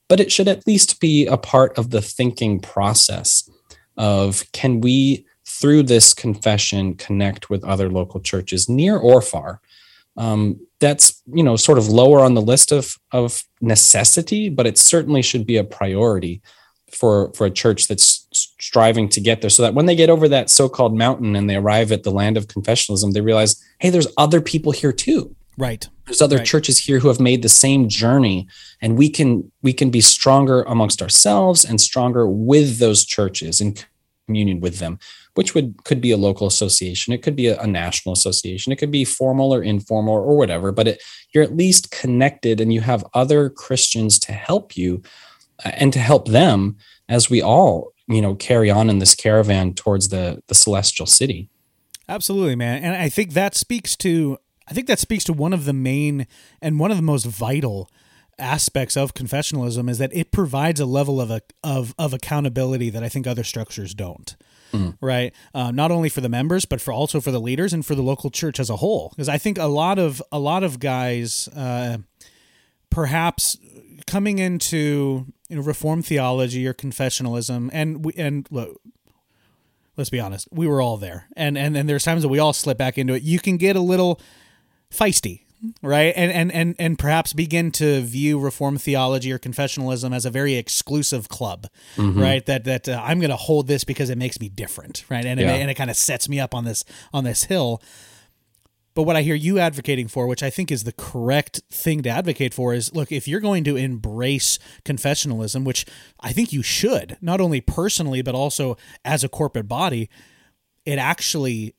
but it should at least be a part of the thinking process of can we through this confession connect with other local churches near or far um, that's you know sort of lower on the list of of necessity but it certainly should be a priority for for a church that's striving to get there so that when they get over that so-called mountain and they arrive at the land of confessionalism they realize hey there's other people here too Right. there's other Right. churches here who have made the same journey and we can we can be stronger amongst ourselves and stronger with those churches in communion with them which would could be a local association it could be a, a national association it could be formal or informal or whatever but it, you're at least connected and you have other christians to help you and to help them as we all you know carry on in this caravan towards the the celestial city Absolutely, man. And I think that speaks to I think that speaks to one of the main and one of the most vital aspects of confessionalism is that it provides a level of a, of of accountability that I think other structures don't. Right, uh, not only for the members, but for also for the leaders and for the local church as a whole. Because I think a lot of a lot of guys, uh, perhaps coming into you know, reform theology or confessionalism, and we, and look, let's be honest, we were all there. And and and there's times that we all slip back into it. You can get a little feisty, right? And and and and perhaps begin to view reform theology or confessionalism as a very exclusive club, right? That that uh, I'm going to hold this because it makes me different, right? And Yeah. it, and it kind of sets me up on this on this hill. But what I hear you advocating for, which I think is the correct thing to advocate for, is look, if you're going to embrace confessionalism, which I think you should, not only personally, but also as a corporate body, it actually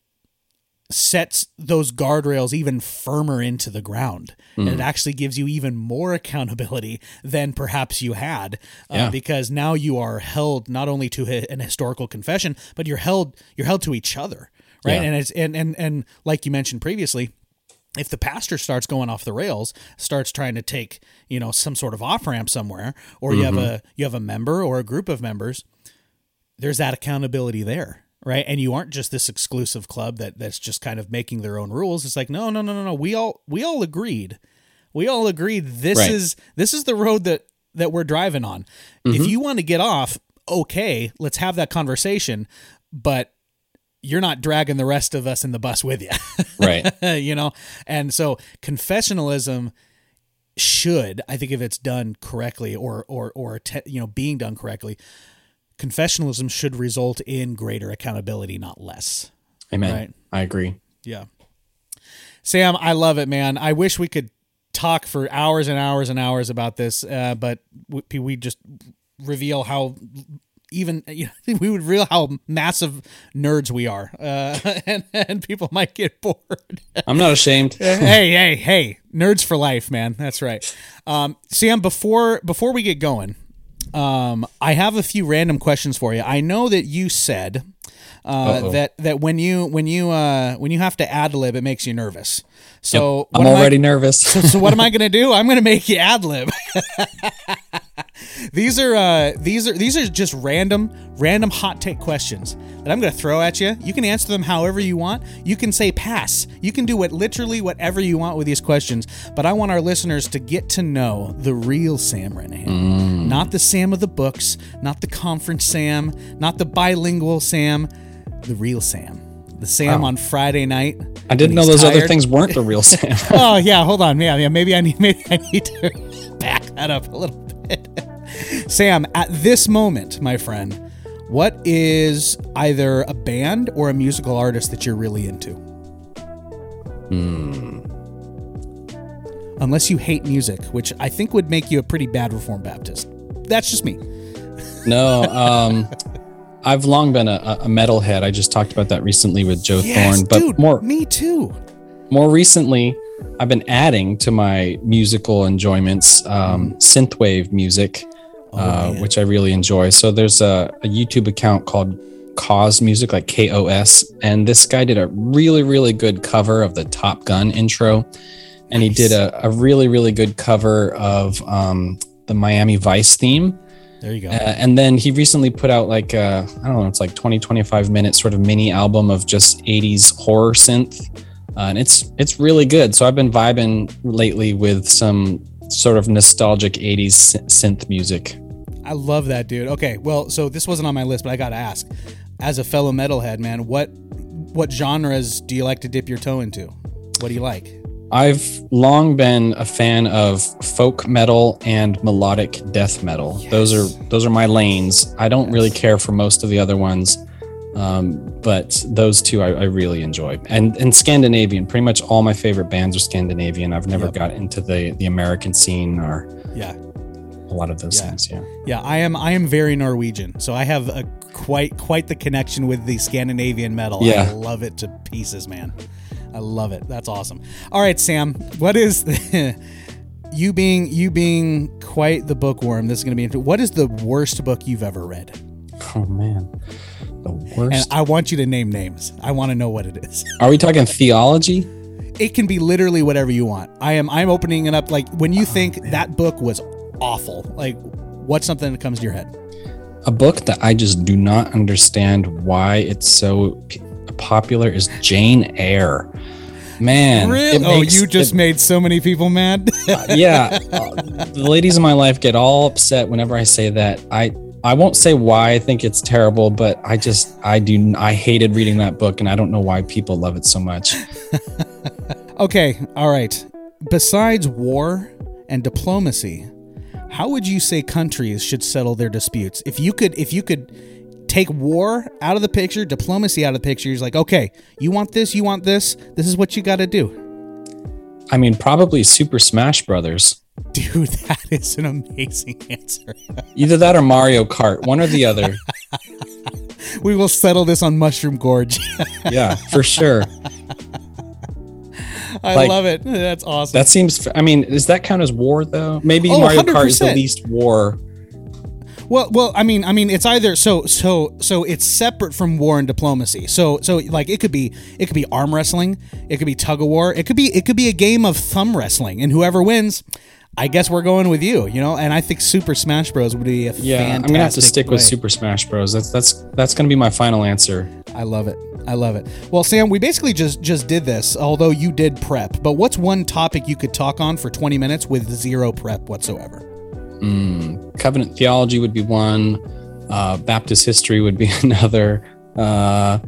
sets those guardrails even firmer into the ground. And it actually gives you even more accountability than perhaps you had uh, Yeah. because now you are held not only to an historical confession, but you're held you're held to each other, right? Yeah. And it's and and and like you mentioned previously, if the pastor starts going off the rails starts trying to take you know some sort of off ramp somewhere or you have mm-hmm. a you have a member or a group of members there's that accountability there right? And you aren't just this exclusive club that that's just kind of making their own rules. It's like no no no no no. We all we all agreed. We all agreed this Right. is this is the road that that we're driving on. If mm-hmm. you want to get off okay let's have that conversation. But you're not dragging the rest of us in the bus with you right. You know? And so confessionalism should i think if it's done correctly or or or te- you know being done correctly confessionalism should result in greater accountability not less. Amen. Right. i agree. Yeah. Sam i love it man. I wish we could talk for hours and hours and hours about this uh, but we, we just reveal how even you know, we would realize how massive nerds we are uh, and, and people might get bored i'm not ashamed hey, hey, hey, nerds for life, man. That's right. Um, Sam, before before we get going, um, I have a few random questions for you. I know that you said uh, that that when you when you uh, when you have to ad lib, it makes you nervous. So i'm what am I- already nervous so what am I going to do? I'm going to make you ad lib. These are uh, these are these are just random random hot take questions that I'm going to throw at you. You can answer them however you want. You can say pass. You can do what literally whatever you want with these questions. But I want our listeners to get to know the real Sam Renihan, not the Sam of the books, not the conference Sam, not the bilingual Sam, the real Sam. The Sam Wow. on Friday night. i didn't know those other things weren't the real sam oh yeah, hold on. Yeah, yeah. Maybe I need maybe I need to back that up a little bit. Sam, at this moment, my friend, what is either a band or a musical artist that you're really into? Unless you hate music, which I think would make you a pretty bad Reformed Baptist. That's just me. No, um, I've long been a, a metalhead. I just talked about that recently with Joe Thorn, but dude, more me too. more recently, I've been adding to my musical enjoyments um, synthwave music, uh, which I really enjoy. So there's a, a YouTube account called Cause Music, like K O S, and this guy did a really really good cover of the Top Gun intro, and he did a, a really really good cover of um, the Miami Vice theme. There you go. Uh, and then he recently put out like uh, I don't know, it's like 20, 25 minute sort of mini album of just 80s horror synth. Uh, and it's it's really good. So I've been vibing lately with some sort of nostalgic 80s synth music. I love that, dude. Okay, well, so this wasn't on my list, but I got to ask. as a fellow metalhead, man, what what genres do you like to dip your toe into? What do you like? I've long been a fan of folk metal and melodic death metal. Those are those are my lanes. I don't really care for most of the other ones, um, but those two I, I really enjoy. And and Scandinavian. Pretty much all my favorite bands are Scandinavian. I've never Yep. got into the the American scene or Yeah. a lot of those Yeah. things. Yeah. Yeah, I am I am very Norwegian. So I have a quite quite the connection with the Scandinavian metal. Yeah. I love it to pieces, man. I love it. That's awesome. All right, Sam, what is you being you being quite the bookworm, this is going to be what is the worst book you've ever read? Oh man, the And worst. I want you to name names. I want to know what it is. Are we talking theology? It can be literally whatever you want. I am I'm opening it up like when you think that book was awful. Like what's something that comes to your head? A book that I just do not understand why it's so popular is Jane Eyre. Man, it Oh, makes- you just it- made so many people mad. yeah. uh, the ladies in my life get all upset whenever I say that. I I won't say why I think it's terrible, but I just I do I hated reading that book, and I don't know why people love it so much. Okay, all right. Besides war and diplomacy, how would you say countries should settle their disputes? If you could if you could take war out of the picture, diplomacy out of the picture, you're like, okay, you want this, you want this, this is what you got to do. I mean, probably Super Smash Brothers. Dude, that is an amazing answer. Either that or Mario Kart, one or the other. We will settle this on Mushroom Gorge. Yeah, for sure. I Like- love it. That's awesome. That seems. I mean, does that count as war though? Maybe Oh, Mario Kart is the least war. Well, well, I mean, I mean, it's either so, so, so it's separate from war and diplomacy. So, so like it could be, it could be arm wrestling, it could be tug of war, it could be, it could be a game of thumb wrestling, and whoever wins, I guess we're going with you, you know. And I think Super Smash Bros would be a Yeah, fantastic I'm gonna have to stick with. Super Smash Bros. That's that's that's gonna be my final answer. I love it. I love it. Well, Sam, we basically just just did this, although you did prep. But what's one topic you could talk on for 20 minutes with zero prep whatsoever? Covenant theology would be one. Uh, Baptist history would be another. Uh,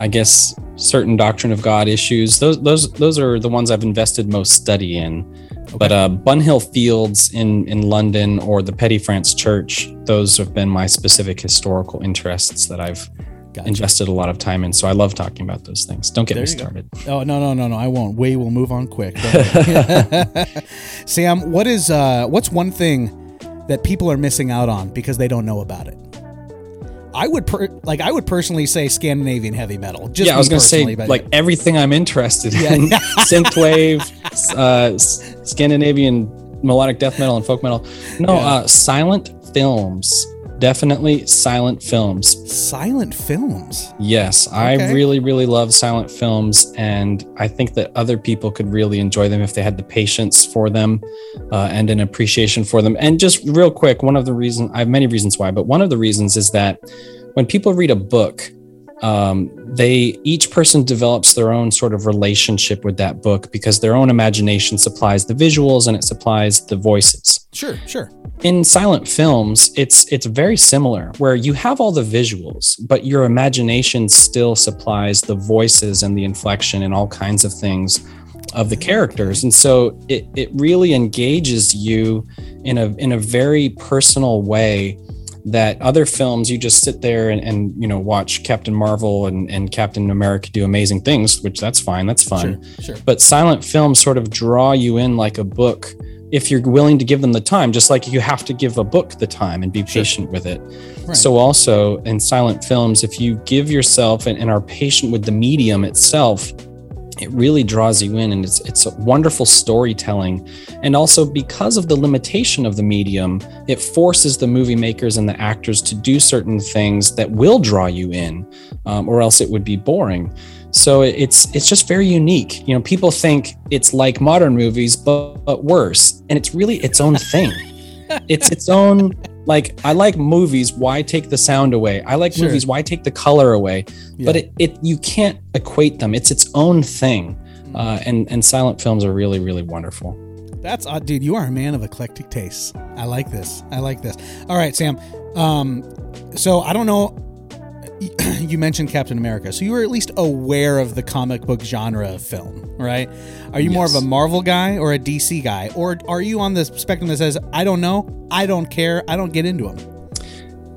I guess certain doctrine of God issues. Those those those are the ones I've invested most study in. But uh, Bunhill Fields in in London or the Petty France Church, those have been my specific historical interests that I've Gotcha. invested a lot of time in. So I love talking about those things. Don't get me There go. started. Oh no no no no! I won't. We will move on quick. Sam, what is uh, what's one thing that people are missing out on because they don't know about it? I would per- like I would personally say Scandinavian heavy metal. Just yeah, I was gonna say but- like everything I'm interested in: synthwave, uh, Scandinavian melodic death metal, and folk metal. No, Yeah. uh, silent films. Definitely silent films. silent films. Yes, Okay. I really, really love silent films, and I think that other people could really enjoy them if they had the patience for them uh, and an appreciation for them. And just real quick, one of the reasons I have many reasons why, but one of the reasons is that when people read a book, um, they each person develops their own sort of relationship with that book because their own imagination supplies the visuals and it supplies the voices Sure, sure. in silent films it's it's very similar where you have all the visuals but your imagination still supplies the voices and the inflection and all kinds of things of the characters and so it, it really engages you in a in a very personal way that other films you just sit there and, and you know watch captain marvel and, and captain america do amazing things which that's fine that's fun Sure, sure. but silent films sort of draw you in like a book if you're willing to give them the time just like you have to give a book the time and be patient with it Right. so also in silent films if you give yourself and, and are patient with the medium itself it really draws you in and it's it's a wonderful storytelling. And also because of the limitation of the medium it forces the movie makers and the actors to do certain things that will draw you in um, or else it would be boring. So it's it's just very unique. You know people think it's like modern movies but, but worse. And it's really its own thing. It's its own like i like movies why take the sound away i like Sure. movies why take the color away but it, it you can't equate them it's its own thing Mm. uh, and and silent films are really really wonderful That's odd, dude. You are a man of eclectic tastes. I like this. I like this. All right, Sam. Um, so I don't know. you mentioned Captain America, so you were at least aware of the comic book genre of film, right? Are you more of a Marvel guy or a DC guy, or are you on the spectrum that says I don't know, I don't care, I don't get into them?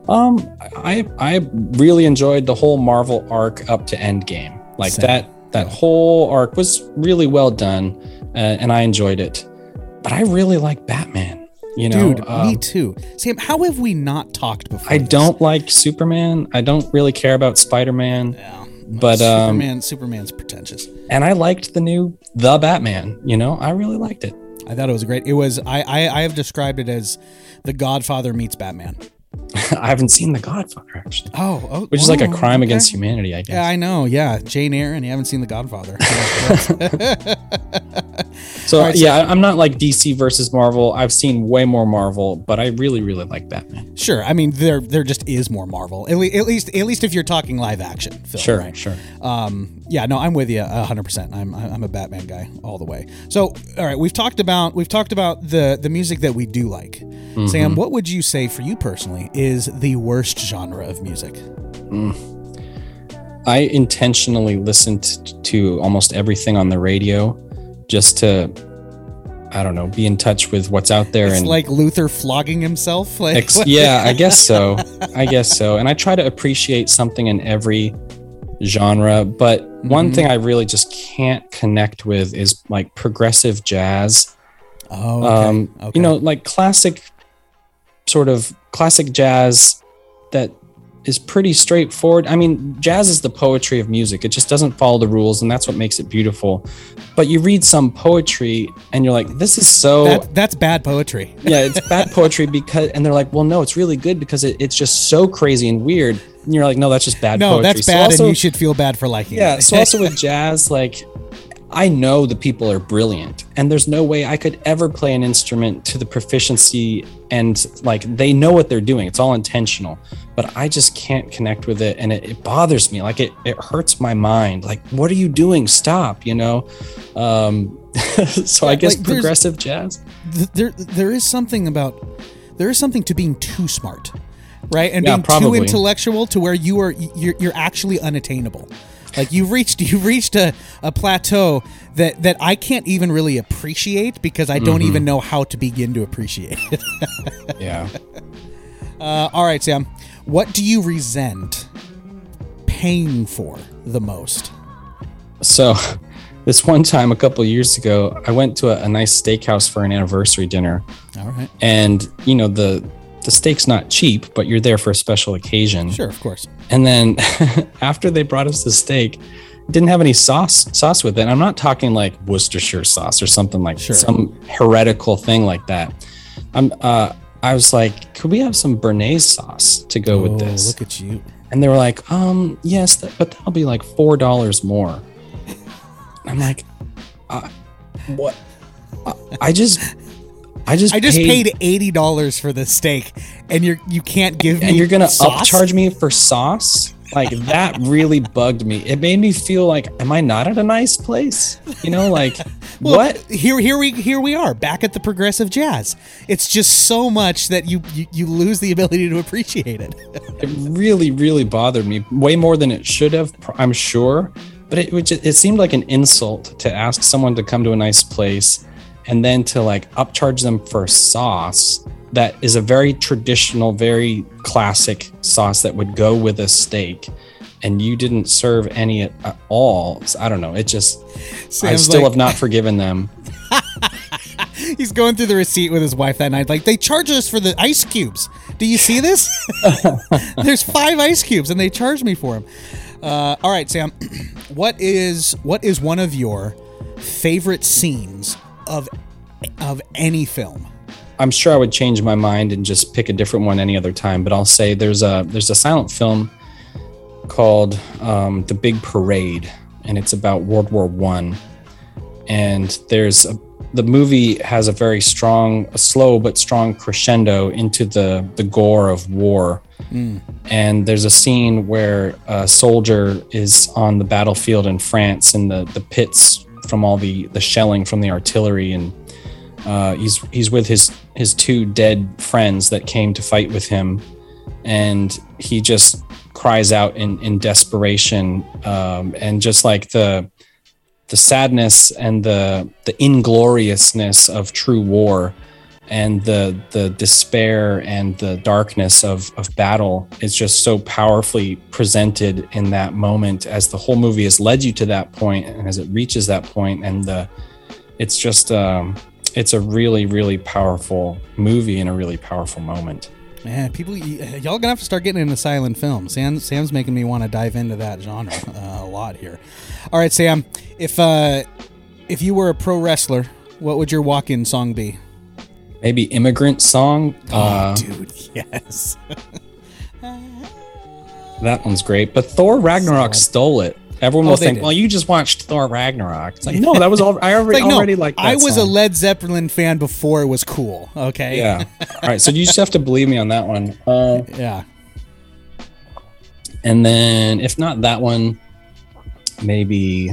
Um, I I really enjoyed the whole Marvel arc up to Endgame. Like Same. that that whole arc was really well done, uh, and I enjoyed it. But I really like Batman. You know, Dude, um, me too. Sam, how have we not talked before? I this? don't like Superman. I don't really care about Spider Man. Yeah. But, um, Superman's pretentious. And I liked the new The Batman. You know, I really liked it. I thought it was great. It was I, I I have described it as the Godfather meets Batman. I haven't seen The Godfather actually, Oh, oh which is like a oh, crime okay. against humanity. I guess. Yeah, I know. Yeah, Jane Eyre, and you haven't seen The Godfather. So Alright, so- yeah, I- I'm not like DC versus Marvel. I've seen way more Marvel, but I really, really like Batman. sure. I mean, there there just is more Marvel. At, le- at least at least if you're talking live action film. Sure, right? sure. Um, yeah, no, I'm with you 100. percent I'm I'm a Batman guy all the way. So, all right, we've talked about we've talked about the the music that we do like. Mm-hmm. Sam, what would you say for you personally is the worst genre of music? I intentionally listened to almost everything on the radio just to, I don't know, be in touch with what's out there. It's and like Luther flogging himself. Like, ex- yeah, I guess so. I guess so. And I try to appreciate something in every genre. But one Mm-hmm. thing I really just can't connect with is like progressive jazz. oh, okay. um, okay. you know, like classic, sort of classic jazz that is pretty straightforward. I mean, jazz is the poetry of music. It just doesn't follow the rules, and that's what makes it beautiful. But you read some poetry, and you're like, this is so. that, that's bad poetry. yeah, it's bad poetry because, and they're like, well, no, it's really good because it, it's just so crazy and weird. And you're like, no, that's just bad No, poetry. that's So bad, also- and you should feel bad for liking yeah. it. So also with jazz, like I know the people are brilliant, and there's no way I could ever play an instrument to the proficiency and like they know what they're doing. It's all intentional, but I just can't connect with it, and it, it bothers me. Like it it hurts my mind. Like what are you doing? Stop. You know. Um, so I guess like, progressive jazz. Th- there there is something about there is something to being too smart right and Yeah, being too intellectual to where you are you're, you're actually unattainable like you've reached you've reached a, a plateau that that i can't even really appreciate because i don't Mm-hmm. even know how to begin to appreciate it. Yeah. uh, all right sam. What do you resent paying for the most? So, this one time a couple years ago, I went to a, a nice steakhouse for an anniversary dinner, all right. And you know the the steak's not cheap, but you're there for a special occasion. sure of course And then after they brought us the steak, didn't have any sauce sauce with it. And I'm not talking like Worcestershire sauce or something like Sure. some heretical thing like that. I'm uh I was like, could we have some Béarnaise sauce to go oh with this? look at you And they were like, um, yes, that, but that'll be like four dollars more. I'm like, uh, what? Uh, I just, I just, i just paid eighty dollars for the steak and you're you can't give me and you're gonna sauce? upcharge me for sauce. Like that really bugged me. It made me feel like, am I not at a nice place? You know, like Well, what? Here, here we here we are back at the progressive jazz. It's just so much that you you, you lose the ability to appreciate it. It really, really bothered me way more than it should have. I'm sure, but it it seemed like an insult to ask someone to come to a nice place and then to like upcharge them for sauce that is a very traditional, very classic sauce that would go with a steak. And you didn't serve any at, at all. So I don't know. It just, I still like- have not forgiven them. He's going through the receipt with his wife that night. Like they charge us for the ice cubes. Do you see this? There's five ice cubes, and they charge me for them. Uh, all right, Sam. What is what is one of your favorite scenes of of any film? I'm sure I would change my mind and just pick a different one any other time. But I'll say there's a there's a silent film called um, The Big Parade, and it's about World War One. And there's a, the movie has a very strong, a slow but strong crescendo into the the gore of war. And there's a scene where a soldier is on the battlefield in France, and the the pits from all the the shelling from the artillery. And uh, he's he's with his his two dead friends that came to fight with him, and he just cries out in in desperation, um, and just like the the sadness and the the ingloriousness of true war and the the despair and the darkness of of battle is just so powerfully presented in that moment as the whole movie has led you to that point and as it reaches that point and the it's just um it's a really really powerful movie and a really powerful moment Man, people, y'all gonna have to start getting into silent film. Sam, Sam's making me want to dive into that genre uh, a lot here. All right, Sam, if uh, if you were a pro wrestler, what would your walk-in song be? Maybe immigrant song uh Dude, yes. that one's great but thor ragnarok Solid. stole it everyone Oh, will think did. well you just watched thor ragnarok it's like no that was all i already, Like, no, already like that I was a. Led Zeppelin fan before it was cool. Okay. Yeah. All right. So you just have to believe me on that one. Uh, Yeah. and then if not that one, maybe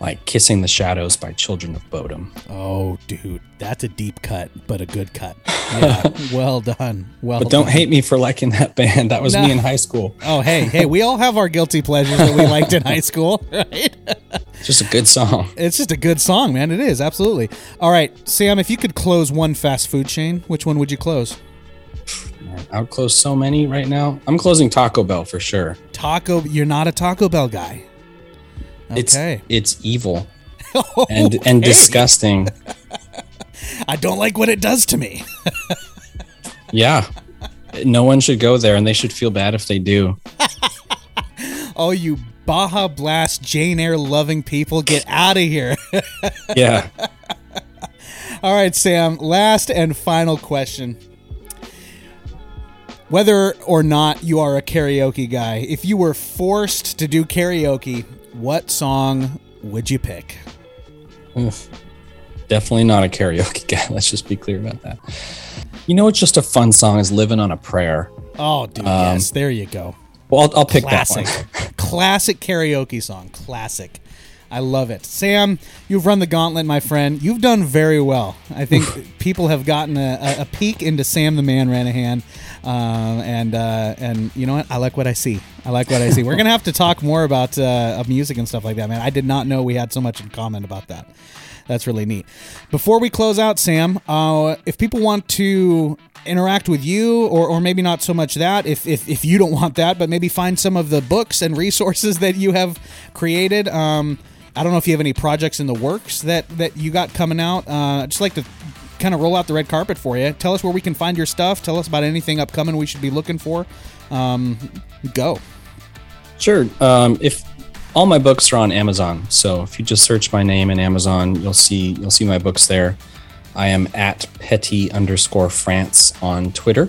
like "Kissing the Shadows" by Children of Bodom. Oh, dude, that's a deep cut, but a good cut. Yeah. well done. Well. But don't done. hate me for liking that band. That was No. me in high school. Oh, hey, hey, we all have our guilty pleasures that we liked in high school, right? It's just a good song. It's just a good song, man. It is absolutely. All right, Sam. If you could close one fast food chain, which one would you close? Man, I would close so many right now. I'm closing Taco Bell for sure. Taco. You're not a Taco Bell guy. It's Okay. it's evil and and disgusting. I don't like what it does to me. Yeah. No one should go there, and they should feel bad if they do. Oh, you Baja Blast Jane Eyre loving people, get out of here. Yeah. All right, Sam. Last and final question. Whether or not you are a karaoke guy, if you were forced to do karaoke, what song would you pick? Oof. Definitely not a karaoke guy. Let's just be clear about that. You know, it's just a fun song is "Living on a Prayer." Oh, dude, um, yes, there you go. Well, I'll, I'll pick Classic. that one. Classic karaoke song. Classic. I love it. Sam, you've run the gauntlet, my friend. You've done very well. I think people have gotten a, a, a peek into Sam the Man Renihan. Um, and uh, and you know what? I like what I see. I like what I see. We're gonna have to talk more about uh, of music and stuff like that, man. I did not know we had so much in common about that. That's really neat. Before we close out, Sam, uh, if people want to interact with you, or, or maybe not so much that, if, if, if you don't want that, but maybe find some of the books and resources that you have created. Um, I don't know if you have any projects in the works that, that you got coming out. Uh, I'd just like to kind of roll out the red carpet for you. Tell us where we can find your stuff. Tell us about anything upcoming we should be looking for. Um, go. Sure. Um, if all my books are on Amazon, so if you just search my name in Amazon, you'll see you'll see my books there. I am at petty underscore France on Twitter.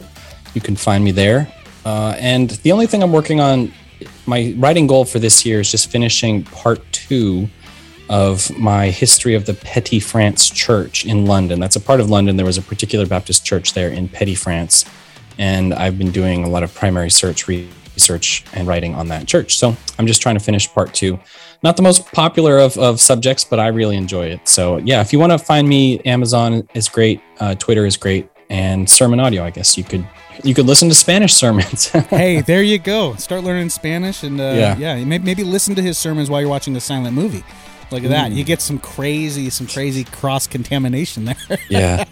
You can find me there. Uh, and the only thing I'm working on, my writing goal for this year is just finishing part two of my history of the Petty France Church in London. That's a part of London. There was a particular Baptist church there in Petty France, and I've been doing a lot of primary search research and writing on that church. So I'm just trying to finish part two. Not the most popular of, of subjects, but I really enjoy it. So yeah, if you want to find me, Amazon is great, uh, Twitter is great, and sermon audio. I guess you could you could listen to Spanish sermons. hey, there you go. Start learning Spanish and uh, yeah, Yeah. maybe, maybe listen to his sermons while you're watching the silent movie. Look at that. You get some crazy, some crazy cross contamination there. yeah.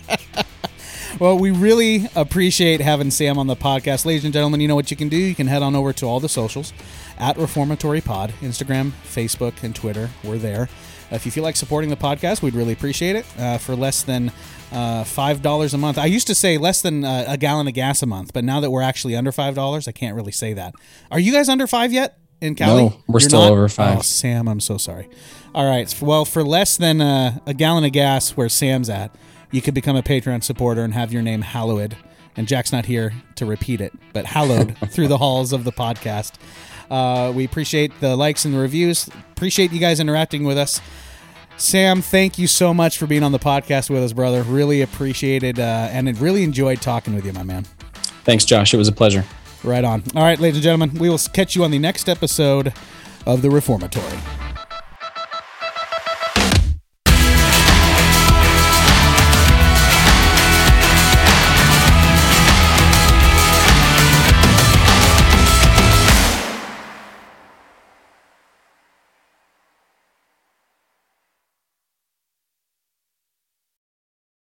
well, we really appreciate having Sam on the podcast. Ladies and gentlemen, you know what you can do? You can head on over to all the socials at Reformatory Pod Instagram, Facebook, and Twitter. We're there. If you feel like supporting the podcast, we'd really appreciate it uh, for less than uh, $5 a month. I used to say less than uh, a gallon of gas a month, but now that we're actually under $5, I can't really say that. Are you guys under 5 yet? In Cali? No, we're You're still not? over five. Oh, Sam, I'm so sorry. All right. Well, for less than uh, a gallon of gas where Sam's at, you could become a Patreon supporter and have your name hallowed. And Jack's not here to repeat it, but hallowed through the halls of the podcast. Uh, we appreciate the likes and the reviews. Appreciate you guys interacting with us. Sam, thank you so much for being on the podcast with us, brother. Really appreciated uh, and really enjoyed talking with you, my man. Thanks, Josh. It was a pleasure. Right on. All right, ladies and gentlemen, we will catch you on the next episode of The Reformatory.